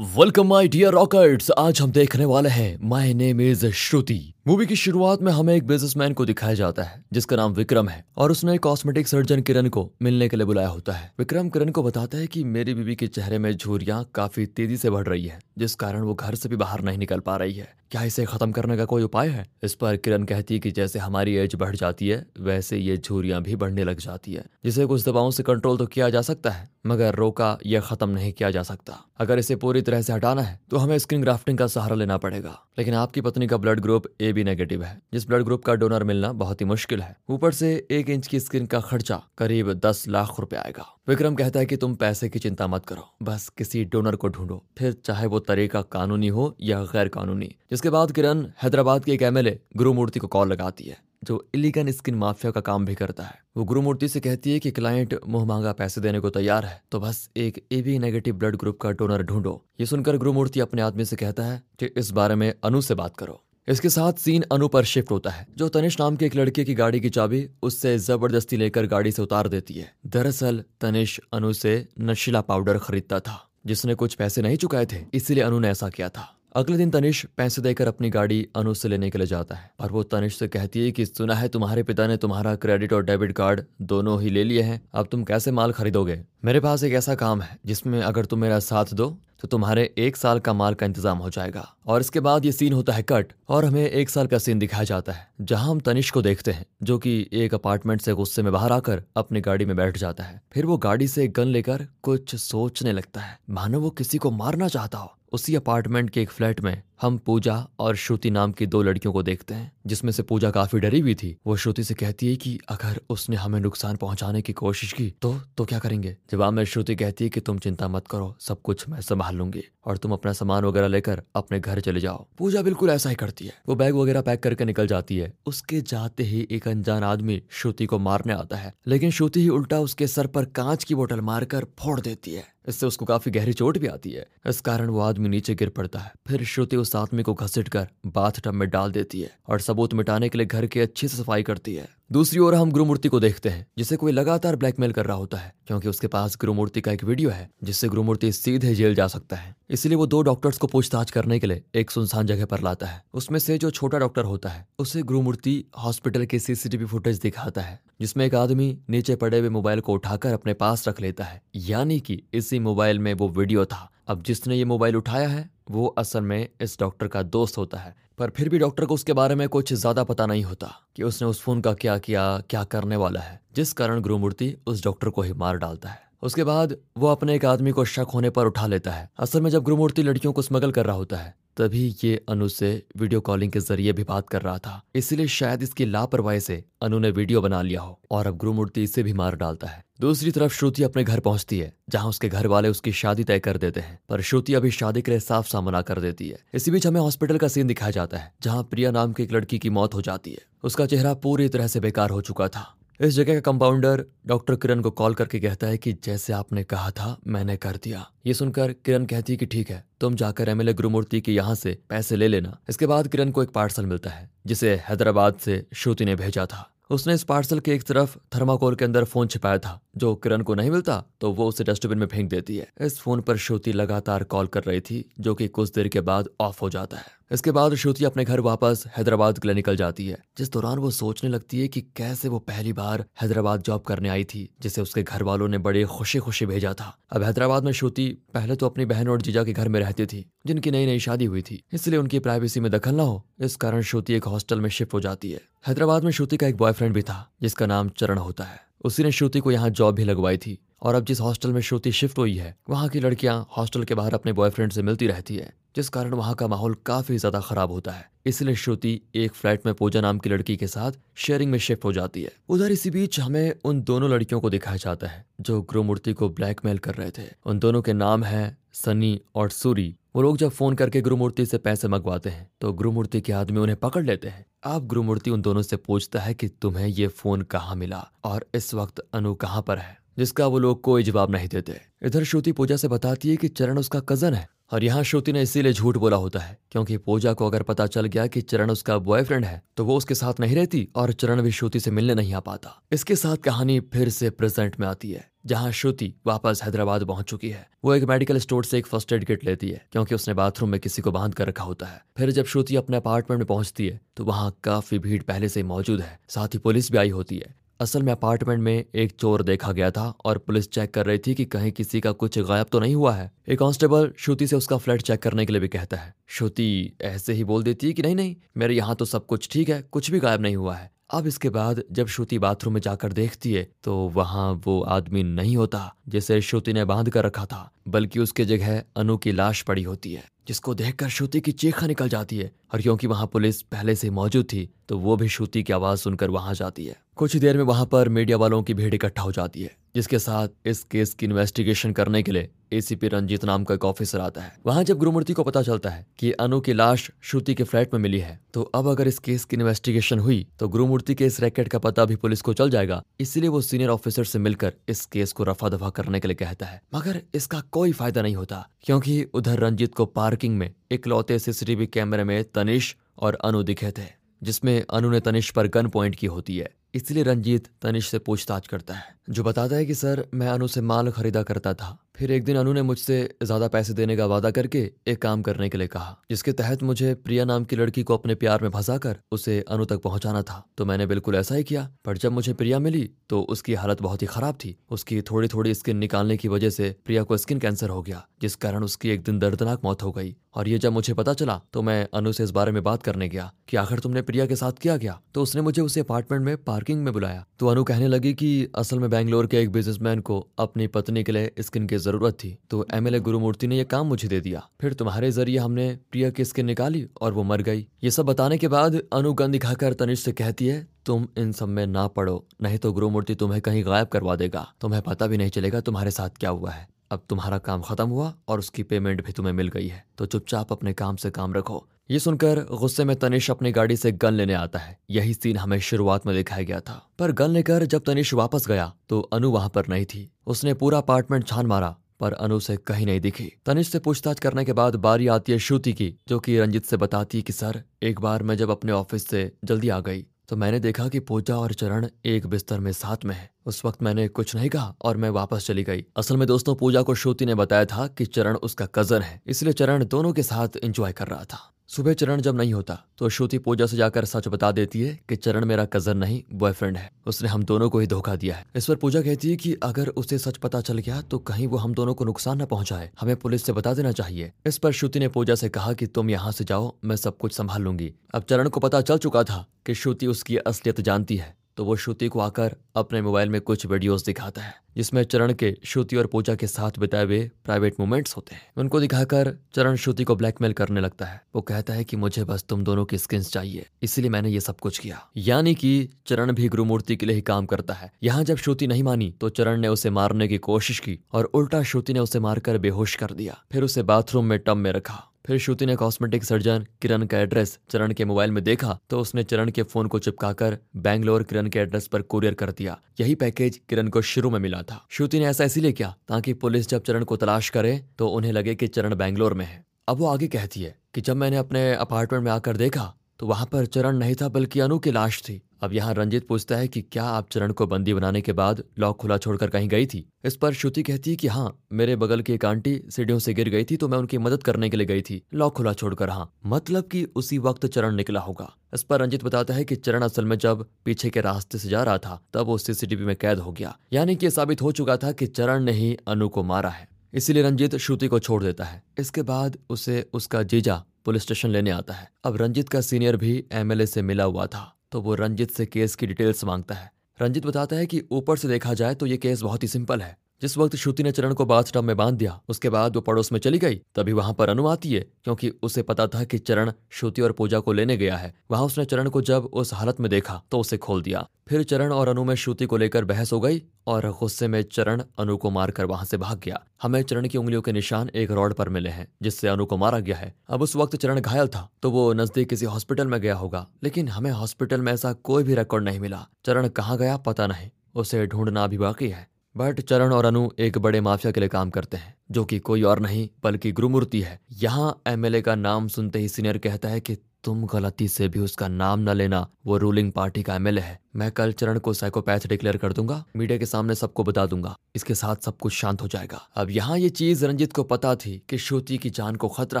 Welcome my dear रॉकर्ट्स आज हम देखने वाले हैं my name is Shruti movie की शुरुआत में हमें एक बिजनेसमैन को दिखाया जाता है, जिसका नाम विक्रम है, और उसने कॉस्मेटिक सर्जन किरण को मिलने के लिए बुलाया होता है। विक्रम किरण को बताता है कि मेरी बीबी के चेहरे में झुरियाँ काफ़ी तेज़ी से बढ़ रही है, जिस कारण वो घर से भी बाहर नहीं निकल पा रही है। क्या इसे खत्म करने का कोई उपाय है? इस पर किरण कहती है कि जैसे हमारी एज बढ़ जाती है, वैसे ये झुरियाँ भी बढ़ने लग जाती है। जिसे कुछ दवाओं से कंट्रोल तो किया जा सकता है, मगर रोका यह खत्म नहीं किया जा सकता। अगर इसे पूरी तरह से हटाना है तो हमें स्किन ग्राफ्टिंग का सहारा लेना पड़ेगा। लेकिन आपकी पत्नी का blood group A B negative है। जिस ब्लड ग्रुप का डोनर मिलना बहुत ही मुश्किल है। ऊपर से एक इंच की स्किन का खर्चा करीब दस लाख रुपए आएगा। विक्रम कहता है कि तुम पैसे की चिंता मत करो। बस किसी डोनर को ढूंढो। फिर चाहे वो तरीका कानूनी हो या गैर कानूनी जिसके बाद किरण हैदराबाद के एक एमएलए गुरुमूर्ति को कॉल लगाती है, जो इलीगन स्किन माफिया का काम भी करता है। वो गुरुमूर्ति से कहती है कि क्लाइंट मुँह मांगा पैसे देने को तैयार है तो बस एक A B negative blood group का डोनर ढूंढो। ये सुनकर गुरुमूर्ति अपने आदमी से कहता है कि इस बारे में अनु से बात करो। इसके साथ सीन अनु पर शिफ्ट होता है, जो तनिष नाम के एक लड़के की गाड़ी की चाबी उससे ज़बरदस्ती लेकर गाड़ी से उतार देती है। दरअसल तनिष अनु से नशीला पाउडर खरीदता था, जिसने कुछ पैसे नहीं चुकाए थे, इसलिए अनु ने ऐसा किया था। अगले दिन तनिष पैसे देकर अपनी गाड़ी अनु से लेने के लिए जाता है। और वो तनिष से कहती है कि, सुना है तुम्हारे पिता ने तुम्हारा क्रेडिट और डेबिट कार्ड दोनों ही ले लिए हैं। अब तुम कैसे माल खरीदोगे? मेरे पास एक ऐसा काम है, जिसमें अगर तुम मेरा साथ दो तो तुम्हारे एक साल का माल का इंतज़ाम हो जाएगा। और इसके बाद ये सीन होता है कट, और हमें एक साल का सीन दिखाया जाता है, जहाँ हम तनिष को देखते हैं, जो कि एक अपार्टमेंट से गुस्से में बाहर आकर अपनी गाड़ी में बैठ जाता है। फिर वो गाड़ी से एक गन लेकर कुछ सोचने लगता है, मानो वो किसी को मारना चाहता हो। उसी अपार्टमेंट के एक फ्लैट में। हम पूजा और श्रुति नाम की दो लड़कियों को देखते हैं, जिसमें से पूजा काफ़ी डरी हुई थी। वो श्रुति से कहती है कि अगर उसने हमें नुकसान पहुँचाने की कोशिश की तो तो क्या करेंगे? जवाब में श्रुति कहती है कि तुम चिंता मत करो, सब कुछ मैं संभाल लूँगी और तुम अपना सामान वगैरह लेकर अपने घर चले जाओ। पूजा बिल्कुल ऐसा ही करती है। वो बैग वगैरह पैक करके निकल जाती है। उसके जाते ही एक अनजान आदमी श्रुति को मारने आता है। लेकिन श्रुति ही उल्टा उसके सर पर कांच की बोतल मारकर फोड़ देती है। इससे उसको काफ़ी गहरी चोट भी आती है। इस कारण वो आदमी नीचे गिर पड़ता है। फिर श्रुति उस आदमी को घसीट कर बाथ टब में डाल देती है और सबूत मिटाने के लिए घर की अच्छी से सफ़ाई करती है। दूसरी ओर हम गुरुमूर्ति को देखते हैं, जिसे कोई लगातार ब्लैकमेल कर रहा होता है, क्योंकि उसके पास गुरुमूर्ति का एक वीडियो है, जिससे गुरुमूर्ति सीधे जेल जा सकता है। इसलिए वो दो डॉक्टर्स को पूछताछ करने के लिए एक सुनसान जगह पर लाता है। उसमें से जो छोटा डॉक्टर होता है, उसे गुरुमूर्ति हॉस्पिटल के सीसीटीवी फुटेज दिखाता है, जिसमें एक आदमी नीचे पड़े हुए मोबाइल को उठाकर अपने पास रख लेता है। यानी कि इसी मोबाइल में वो वीडियो था। अब जिसने ये मोबाइल उठाया है, वो असल में इस डॉक्टर का दोस्त होता है। पर फिर भी डॉक्टर को उसके बारे में कुछ ज़्यादा पता नहीं होता कि उसने उस फ़ोन का क्या किया, क्या करने वाला है, जिस कारण गुरुमूर्ति उस डॉक्टर को ही मार डालता है। उसके बाद वो अपने एक आदमी को शक होने पर उठा लेता है। असल में जब गुरुमूर्ति लड़कियों को स्मगल कर रहा होता है, तभी ये अनु से वीडियो कॉलिंग के ज़रिए भी बात कर रहा था। इसलिए शायद इसकी लापरवाही से अनु ने वीडियो बना लिया हो और अब गुरुमूर्ति इसे भी मार डालता है। दूसरी तरफ़ श्रुति अपने घर पहुँचती है, जहाँ उसके घर वाले उसकी शादी तय कर देते हैं, पर श्रुति अभी शादी के लिए साफ़ सा मना कर देती है। इसी बीच हमें हॉस्पिटल का सीन दिखाया जाता है, जहाँ प्रिया नाम की एक लड़की की मौत हो जाती है। उसका चेहरा पूरी तरह से बेकार हो चुका था। इस जगह का कंपाउंडर डॉक्टर किरण को कॉल करके कहता है कि जैसे आपने कहा था, मैंने कर दिया। ये सुनकर किरण कहती है कि ठीक है, तुम जाकर एमएलए गुरुमूर्ति के यहाँ से पैसे ले लेना। इसके बाद किरण को एक पार्सल मिलता है, जिसे हैदराबाद से श्रुति ने भेजा था। उसने इस पार्सल के एक तरफ़ थर्माकोल के अंदर फ़ोन छिपाया था, जो किरण को नहीं मिलता तो वो उसे डस्टबिन में फेंक देती है। इस फ़ोन पर श्रुति लगातार कॉल कर रही थी, जो कि कुछ देर के बाद ऑफ़ हो जाता है। इसके बाद श्रुति अपने घर वापस हैदराबाद के लिए निकल जाती है। जिस दौरान वो सोचने लगती है कि कैसे वो पहली बार हैदराबाद जॉब करने आई थी, जिसे उसके घर वालों ने बड़े खुशी खुशी भेजा था। अब हैदराबाद में श्रुति पहले तो अपनी बहन और जीजा के घर में रहती थी, जिनकी नई नई शादी हुई थी। इसलिए उनकी प्राइवेसी में दखल न हो, इस कारण श्रुति एक हॉस्टल में शिफ्ट हो जाती है। हैदराबाद में श्रुति का एक बॉयफ्रेंड भी था, जिसका नाम चरण होता है। उसी ने श्रुति को यहाँ जॉब भी लगवाई थी, और अब जिस हॉस्टल में श्रुति शिफ्ट हुई है, वहाँ की लड़कियाँ हॉस्टल के बाहर अपने बॉयफ्रेंड से मिलती रहती है। जिस कारण वहाँ का माहौल काफ़ी ज़्यादा खराब होता है। इसलिए श्रुति एक फ्लैट में पूजा नाम की लड़की के साथ शेयरिंग में शिफ्ट हो जाती है। उधर इसी बीच हमें उन दोनों लड़कियों को दिखाया जाता है, जो गुरुमूर्ति को ब्लैकमेल कर रहे थे। उन दोनों के नाम है सनी और सूरी। वो लोग जब फ़ोन करके गुरुमूर्ति से पैसे मंगवाते हैं तो गुरुमूर्ति के आदमी उन्हें पकड़ लेते हैं। अब गुरुमूर्ति उन दोनों से पूछता है कि तुम्हें ये फ़ोन कहाँ मिला और इस वक्त अनु कहाँ पर है? जिसका वो लोग कोई जवाब नहीं देते। इधर श्रुति पूजा से बताती है कि चरण उसका कज़न है। और यहाँ श्रुति ने इसीलिए झूठ बोला होता है, क्योंकि पूजा को अगर पता चल गया कि चरण उसका बॉयफ्रेंड है तो वो उसके साथ नहीं रहती और चरण भी श्रुति से मिलने नहीं आ पाता। इसके साथ कहानी फिर से प्रेजेंट में आती है, जहाँ श्रुति वापस हैदराबाद पहुँच चुकी है। वो एक मेडिकल स्टोर से एक फ़र्स्ट एड किट लेती है, क्योंकि उसने बाथरूम में किसी को बाँध कर रखा होता है। फिर जब श्रुति अपने अपार्टमेंट में पहुँचती है तो वहाँ काफ़ी भीड़ पहले से मौजूद है। साथ ही पुलिस भी आई होती है असल में अपार्टमेंट में एक चोर देखा गया था और पुलिस चेक कर रही थी कि कहीं किसी का कुछ गायब तो नहीं हुआ है। एक कांस्टेबल श्रुति से उसका फ्लैट चेक करने के लिए भी कहता है। श्रुति ऐसे ही बोल देती है कि नहीं नहीं, मेरे यहाँ तो सब कुछ ठीक है, कुछ भी गायब नहीं हुआ है। अब इसके बाद जब श्रुति बाथरूम में जाकर देखती है तो वहाँ वो आदमी नहीं होता, जिसे श्रुति ने बाँध कर रखा था, बल्कि उसके जगह अनु की लाश पड़ी होती है, जिसको देखकर श्रुति की चीखा निकल जाती है। और क्योंकि वहाँ पुलिस पहले से मौजूद थी तो वो भी श्रुति की आवाज़ सुनकर वहाँ जाती है। कुछ देर में वहाँ पर मीडिया वालों की भीड़ इकट्ठा हो जाती है। जिसके साथ इस केस की इन्वेस्टिगेशन करने के लिए एसीपी रंजीत नाम का एक ऑफिसर आता है। वहाँ जब गुरुमूर्ति को पता चलता है कि अनु की लाश श्रुति के फ्लैट में मिली है तो अब अगर इस केस की इन्वेस्टिगेशन हुई तो गुरुमूर्ति के इस रैकेट का पता भी पुलिस को चल जाएगा। इसलिए वो सीनियर ऑफिसर से मिलकर इस केस को रफा दफ़ा करने के लिए कहता है। मगर इसका कोई फ़ायदा नहीं होता, क्योंकि उधर रंजीत को पार्किंग में इकलौते सीसीटीवी कैमरे में तनिष और अनु दिखे थे, जिसमें अनु ने तनिष पर गन पॉइंट की होती है। इसलिए रंजीत तनिष से पूछताछ करता है, जो बताता है कि, सर, मैं अनु से माल खरीदा करता था। फिर एक दिन अनु ने मुझसे ज़्यादा पैसे देने का वादा करके एक काम करने के लिए कहा, जिसके तहत मुझे प्रिया नाम की लड़की को अपने प्यार में फंसाकर उसे अनु तक पहुंचाना था। तो मैंने बिल्कुल ऐसा ही किया, पर जब मुझे प्रिया मिली तो उसकी हालत बहुत ही खराब थी। उसकी थोड़ी थोड़ी स्किन निकालने की वजह से प्रिया को स्किन कैंसर हो गया, जिस कारण उसकी एक दिन दर्दनाक मौत हो गई। और ये जब मुझे पता चला तो मैं अनु से इस बारे में बात करने गया कि आखिर तुमने प्रिया के साथ किया गया तो उसने मुझे उसे अपार्टमेंट में पार्किंग में बुलाया। तो अनु कहने लगी कि असल में बैंगलोर के एक बिजनेसमैन को अपनी पत्नी के लिए स्किन की ज़रूरत थी तो एमएलए गुरुमूर्ति ने यह काम मुझे दे दिया। फिर तुम्हारे ज़रिए हमने प्रिया की स्किन निकाली और वो मर गई। ये सब बताने के बाद अनुगन दिखाकर तनिष से कहती है, तुम इन सब में ना पढ़ो नहीं तो गुरुमूर्ति तुम्हें कहीं गायब करवा देगा। तुम्हें पता भी नहीं चलेगा तुम्हारे साथ क्या हुआ है। अब तुम्हारा काम खत्म हुआ और उसकी पेमेंट भी तुम्हें मिल गई है। तो चुपचाप अपने काम से काम रखो। ये सुनकर गुस्से में तनिष अपनी गाड़ी से गन लेने आता है। यही सीन हमें शुरुआत में दिखाया गया था। पर गन लेकर जब तनिष वापस गया तो अनु वहाँ पर नहीं थी। उसने पूरा अपार्टमेंट छान मारा, पर अनु से कहीं नहीं दिखी। तनिष से पूछताछ करने के बाद बारी आती है श्रुति की, जो कि रंजित से बताती है कि, सर, एक बार मैं जब अपने ऑफ़िस से जल्दी आ गई तो मैंने देखा कि पूजा और चरण एक बिस्तर में साथ में है। उस वक्त मैंने कुछ नहीं कहा और मैं वापस चली गई। असल में दोस्तों, पूजा को श्रुति ने बताया था कि चरण उसका कज़न है, इसलिए चरण दोनों के साथ एंजॉय कर रहा था। सुबह चरण जब नहीं होता तो श्रुति पूजा से जाकर सच बता देती है कि चरण मेरा कज़न नहीं बॉयफ्रेंड है। उसने हम दोनों को ही धोखा दिया है। इस पर पूजा कहती है कि अगर उसे सच पता चल गया तो कहीं वो हम दोनों को नुकसान न पहुँचाए। हमें पुलिस से बता देना चाहिए। इस पर श्रुति ने पूजा से कहा कि तुम यहाँ से जाओ, मैं सब कुछ संभाल लूँगी। अब चरण को पता चल चुका था कि श्रुति उसकी असलियत जानती है। तो वो श्रुति को आकर अपने मोबाइल में कुछ वीडियोस दिखाता है, जिसमें चरण के श्रुति और पूजा के साथ बिताए हुए प्राइवेट मोमेंट्स होते हैं। उनको दिखाकर चरण श्रुति को ब्लैकमेल करने लगता है। वो कहता है कि मुझे बस तुम दोनों की स्किन चाहिए, इसलिए मैंने ये सब कुछ किया। यानी कि चरण भी गुरुमूर्ति के लिए ही काम करता है। यहाँ जब श्रुति नहीं मानी तो चरण ने उसे मारने की कोशिश की और उल्टा श्रुति ने उसे मारकर बेहोश कर दिया। फिर उसे बाथरूम में टब में रखा। फिर श्रुति ने कॉस्मेटिक सर्जन किरण का एड्रेस चरण के मोबाइल में देखा तो उसने चरण के फ़ोन को चिपकाकर बैंगलोर किरण के एड्रेस पर कुरियर कर दिया। यही पैकेज किरण को शुरू में मिला था। श्रुति ने ऐसा इसीलिए किया ताकि पुलिस जब चरण को तलाश करे तो उन्हें लगे कि चरण बैंगलोर में है। अब वो आगे कहती है कि जब मैंने अपने अपार्टमेंट में आकर देखा तो वहाँ पर चरण नहीं था, बल्कि अनु की लाश थी। अब यहाँ रंजित पूछता है कि क्या आप चरण को बंदी बनाने के बाद लॉक खुला छोड़कर कहीं गई थी? इस पर श्रुति कहती है कि हाँ मेरे बगल की एक आंटी सीढ़ियों से गिर गई थी तो मैं उनकी मदद करने के लिए गई थी। लॉक खुला छोड़कर हाँ। मतलब कि उसी वक्त चरण निकला होगा। इस पर रंजित बताता है कि चरण असल में जब पीछे के रास्ते से जा रहा था, तब वो सीसीटीवी में कैद हो गया। यानी कि साबित हो चुका था कि चरण ने ही अनु को मारा है। इसीलिए रंजीत श्रुति को छोड़ देता है। इसके बाद उसे उसका जीजा पुलिस स्टेशन लेने आता है। अब रंजित का सीनियर भी एमएलए से मिला हुआ था। तो वो रंजित से केस की डिटेल्स माँगता है। रंजित बताता है कि ऊपर से देखा जाए तो ये केस बहुत ही सिंपल है। जिस वक्त श्रुति ने चरण को बाथ में बाँध दिया, उसके बाद वो पड़ोस में चली गई, तभी वहाँ पर अनु आती है, क्योंकि उसे पता था कि चरण श्रुति और पूजा को लेने गया है। वहाँ उसने चरण को जब उस हालत में देखा तो उसे खोल दिया। फिर चरण और अनु में श्रुति को लेकर बहस हो गई और गुस्से में चरण अनु को मारकर वहाँ से भाग गया। हमें चरण की उंगलियों के निशान एक रॉड पर मिले हैं, जिससे अनु को मारा गया है। अब उस वक्त चरण घायल था तो वो नज़दीक किसी हॉस्पिटल में गया होगा, लेकिन हमें हॉस्पिटल में ऐसा कोई भी रिकॉर्ड नहीं मिला। चरण कहाँ गया, पता नहीं। उसे ढूंढना भी बाकी है। बट चरण और अनु एक बड़े माफिया के लिए काम करते हैं, जो कि कोई और नहीं, बल्कि गुरुमूर्ति है। यहाँ एमएलए का नाम सुनते ही सीनियर कहता है कि तुम गलती से भी उसका नाम न लेना, वो रूलिंग पार्टी का एमएलए है। मैं कल चरण को साइकोपैथ डिक्लेयर कर दूँगा, मीडिया के सामने सबको बता दूँगा, इसके साथ सब कुछ शांत हो जाएगा। अब यहाँ ये चीज़ रंजित को पता थी कि श्रुति की जान को खतरा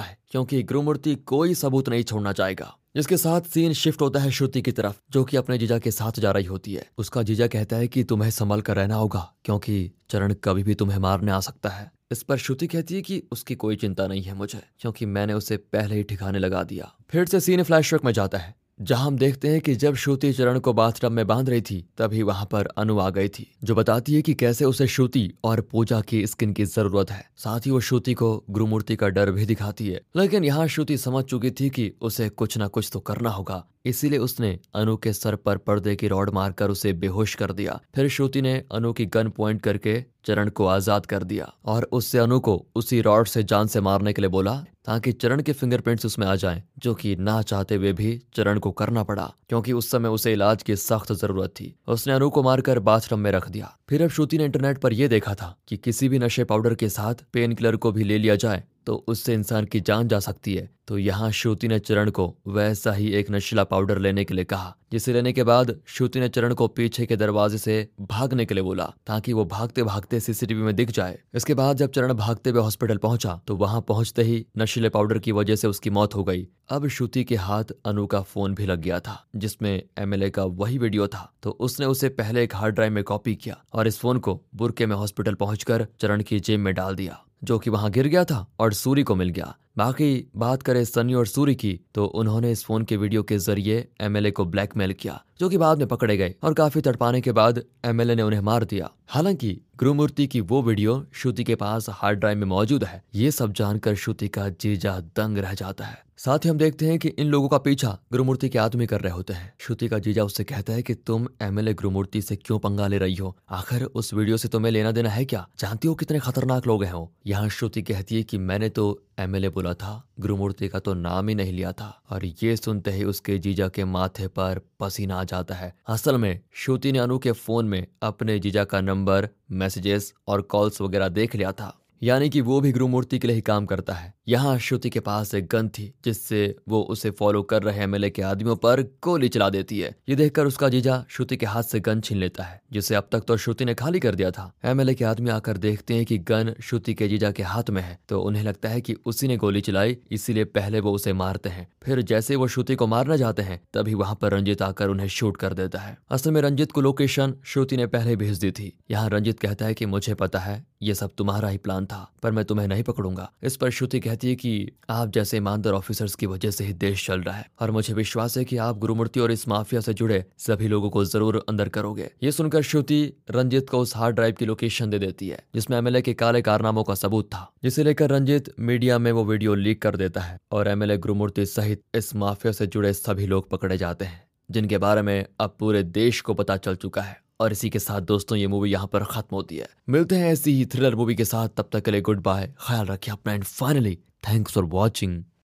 है, क्योंकि गुरुमूर्ति कोई सबूत नहीं छोड़ना चाहेगा। जिसके साथ सीन शिफ्ट होता है श्रुति की तरफ़, जो कि अपने जीजा के साथ जा रही होती है। उसका जीजा कहता है कि तुम्हें संभल कर रहना होगा, क्योंकि चरण कभी भी तुम्हें मारने आ सकता है। इस पर श्रुति कहती है कि उसकी कोई चिंता नहीं है मुझे, क्योंकि मैंने उसे पहले ही ठिकाने लगा दिया। फिर से सीन फ्लैश में जाता है। जहाँ हम देखते हैं कि जब श्रुति चरण को बाथटब में बाँध रही थी, तभी वहाँ पर अनु आ गई थी, जो बताती है कि कैसे उसे श्रुति और पूजा की स्किन की ज़रूरत है। साथ ही वो श्रुति को गुरुमूर्ति का डर भी दिखाती है, लेकिन यहाँ श्रुति समझ चुकी थी कि उसे कुछ ना कुछ तो करना होगा। इसीलिए उसने अनु के सर पर पर्दे की रॉड मारकर उसे बेहोश कर दिया। फिर श्रुति ने अनु की गन पॉइंट करके चरण को आज़ाद कर दिया और उससे अनु को उसी रॉड से जान से मारने के लिए बोला ताकि चरण के फिंगरप्रिंट्स उसमें आ जाएँ, जो कि ना चाहते हुए भी चरण को करना पड़ा क्योंकि उस समय उसे इलाज की सख्त ज़रूरत थी। उसने अनु को मारकर बाथरूम में रख दिया। फिर अब श्रुति ने इंटरनेट पर यह देखा था कि किसी भी नशे पाउडर के साथ पेन किलर को भी ले लिया जाए तो उससे इंसान की जान जा सकती है। तो यहाँ श्रुति ने चरण को वैसा ही एक नशीला पाउडर लेने के लिए कहा, जिसे लेने के बाद श्रुति ने चरण को पीछे के दरवाजे से भागने के लिए बोला, ताकि वो भागते भागते सीसीटीवी में दिख जाए। इसके बाद जब चरण भागते हुए हॉस्पिटल पहुँचा तो वहाँ पहुँचते ही नशीले पाउडर की वजह से उसकी मौत हो गई। अब श्रुति के हाथ अनु का फ़ोन भी लग गया था, जिसमें एमएलए का वही वीडियो था। तो उसने उसे पहले एक हार्ड ड्राइव में कॉपी किया और इस फ़ोन को बुरके में हॉस्पिटल पहुंचकर चरण की जेब में डाल दिया। जो कि वहाँ गिर गया था और सूरी को मिल गया। बाकी बात करें सनी और सूरी की तो उन्होंने इस फ़ोन के वीडियो के ज़रिए एमएलए को ब्लैकमेल किया। जो कि बाद में पकड़े गए और काफ़ी तड़पाने के बाद एमएलए ने उन्हें मार दिया। हालाँकि गुरुमूर्ति की वो वीडियो श्रुति के पास हार्ड ड्राइव में मौजूद है। ये सब जानकर श्रुति का जीजा दंग रह जाता है। साथ ही हम देखते हैं कि इन लोगों का पीछा गुरुमूर्ति के आदमी कर रहे होते हैं। श्रुति का जीजा उससे कहता है कि तुम एमएलए गुरुमूर्ति से क्यों पंगा ले रही हो? आखिर उस वीडियो से तुम्हें लेना देना है क्या? जानती हो कितने खतरनाक लोग हैं वो? यहाँ श्रुति कहती है कि मैंने तो एमएलए बोला था, गुरुमूर्ति का तो नाम ही नहीं लिया था। और ये सुनते ही उसके जीजा के माथे पर पसीना आ जाता है। असल में, श्रुति ने अनु के फ़ोन में अपने जीजा का नंबर मैसेजेस और कॉल्स वगैरह देख लिया था। यानी कि वो भी गुरुमूर्ति के लिए ही काम करता है। यहाँ श्रुति के पास एक गन थी जिससे वो उसे फॉलो कर रहे एमएलए के आदमियों पर गोली चला देती है। ये देखकर उसका जीजा श्रुति के हाथ से गन छीन लेता है, जिसे अब तक तो श्रुति ने खाली कर दिया था। एमएलए के आदमी आकर देखते हैं कि गन श्रुति के जीजा के हाथ में है तो उन्हें लगता है कि उसी ने गोली चलाई, इसीलिए पहले वो उसे मारते हैं। फिर जैसे वो श्रुति को मारना चाहते हैं, तभी वहाँ पर रंजित आकर उन्हें शूट कर देता है। असल में रंजित को लोकेशन श्रुति ने पहले भेज दी थी। यहाँ रंजित कहता है की मुझे पता है ये सब तुम्हारा ही प्लान था, पर मैं तुम्हें नहीं पकड़ूँगा। इस पर श्रुति कहती है कि आप जैसे ईमानदार ऑफिसर्स की वजह से ही देश चल रहा है, और मुझे विश्वास है कि आप गुरुमूर्ति और इस माफिया से जुड़े सभी लोगों को ज़रूर अंदर करोगे। ये सुनकर श्रुति रंजित को उस हार्ड ड्राइव की लोकेशन दे देती है, जिसमें एमएलए के काले कारनामों का सबूत था। जिसे लेकर रंजित मीडिया में वो वीडियो लीक कर देता है, और एमएलए गुरुमूर्ति सहित इस माफिया से जुड़े सभी लोग पकड़े जाते हैं, जिनके बारे में अब पूरे देश को पता चल चुका है। और इसी के साथ दोस्तों, ये मूवी यहाँ पर खत्म होती है। मिलते हैं ऐसी ही थ्रिलर मूवी के साथ। तब तक के लिए गुड बाय ख्याल रखिए अपना and finally thanks for watching